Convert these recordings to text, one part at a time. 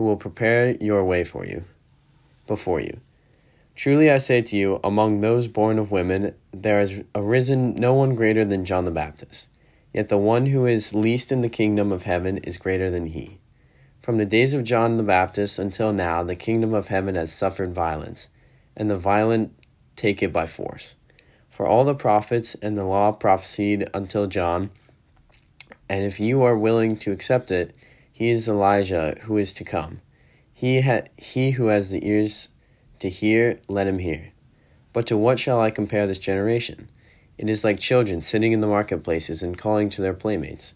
who will prepare your way for you, before you. Truly I say to you, among those born of women, there has arisen no one greater than John the Baptist. Yet the one who is least in the kingdom of heaven is greater than he. From the days of John the Baptist until now, the kingdom of heaven has suffered violence, and the violent take it by force. For all the prophets and the law prophesied until John, and if you are willing to accept it, he is Elijah who is to come. He, ha- he who has the ears to hear, let him hear. But to what shall I compare this generation? It is like children sitting in the marketplaces and calling to their playmates.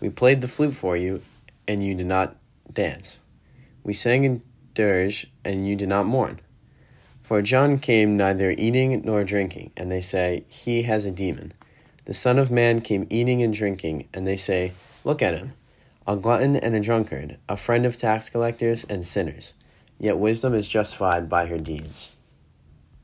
We played the flute for you, and you did not dance. We sang in dirge, and you did not mourn. For John came neither eating nor drinking, and they say, He has a demon. The Son of Man came eating and drinking, and they say, Look at him, a glutton and a drunkard, a friend of tax collectors and sinners. Yet wisdom is justified by her deeds.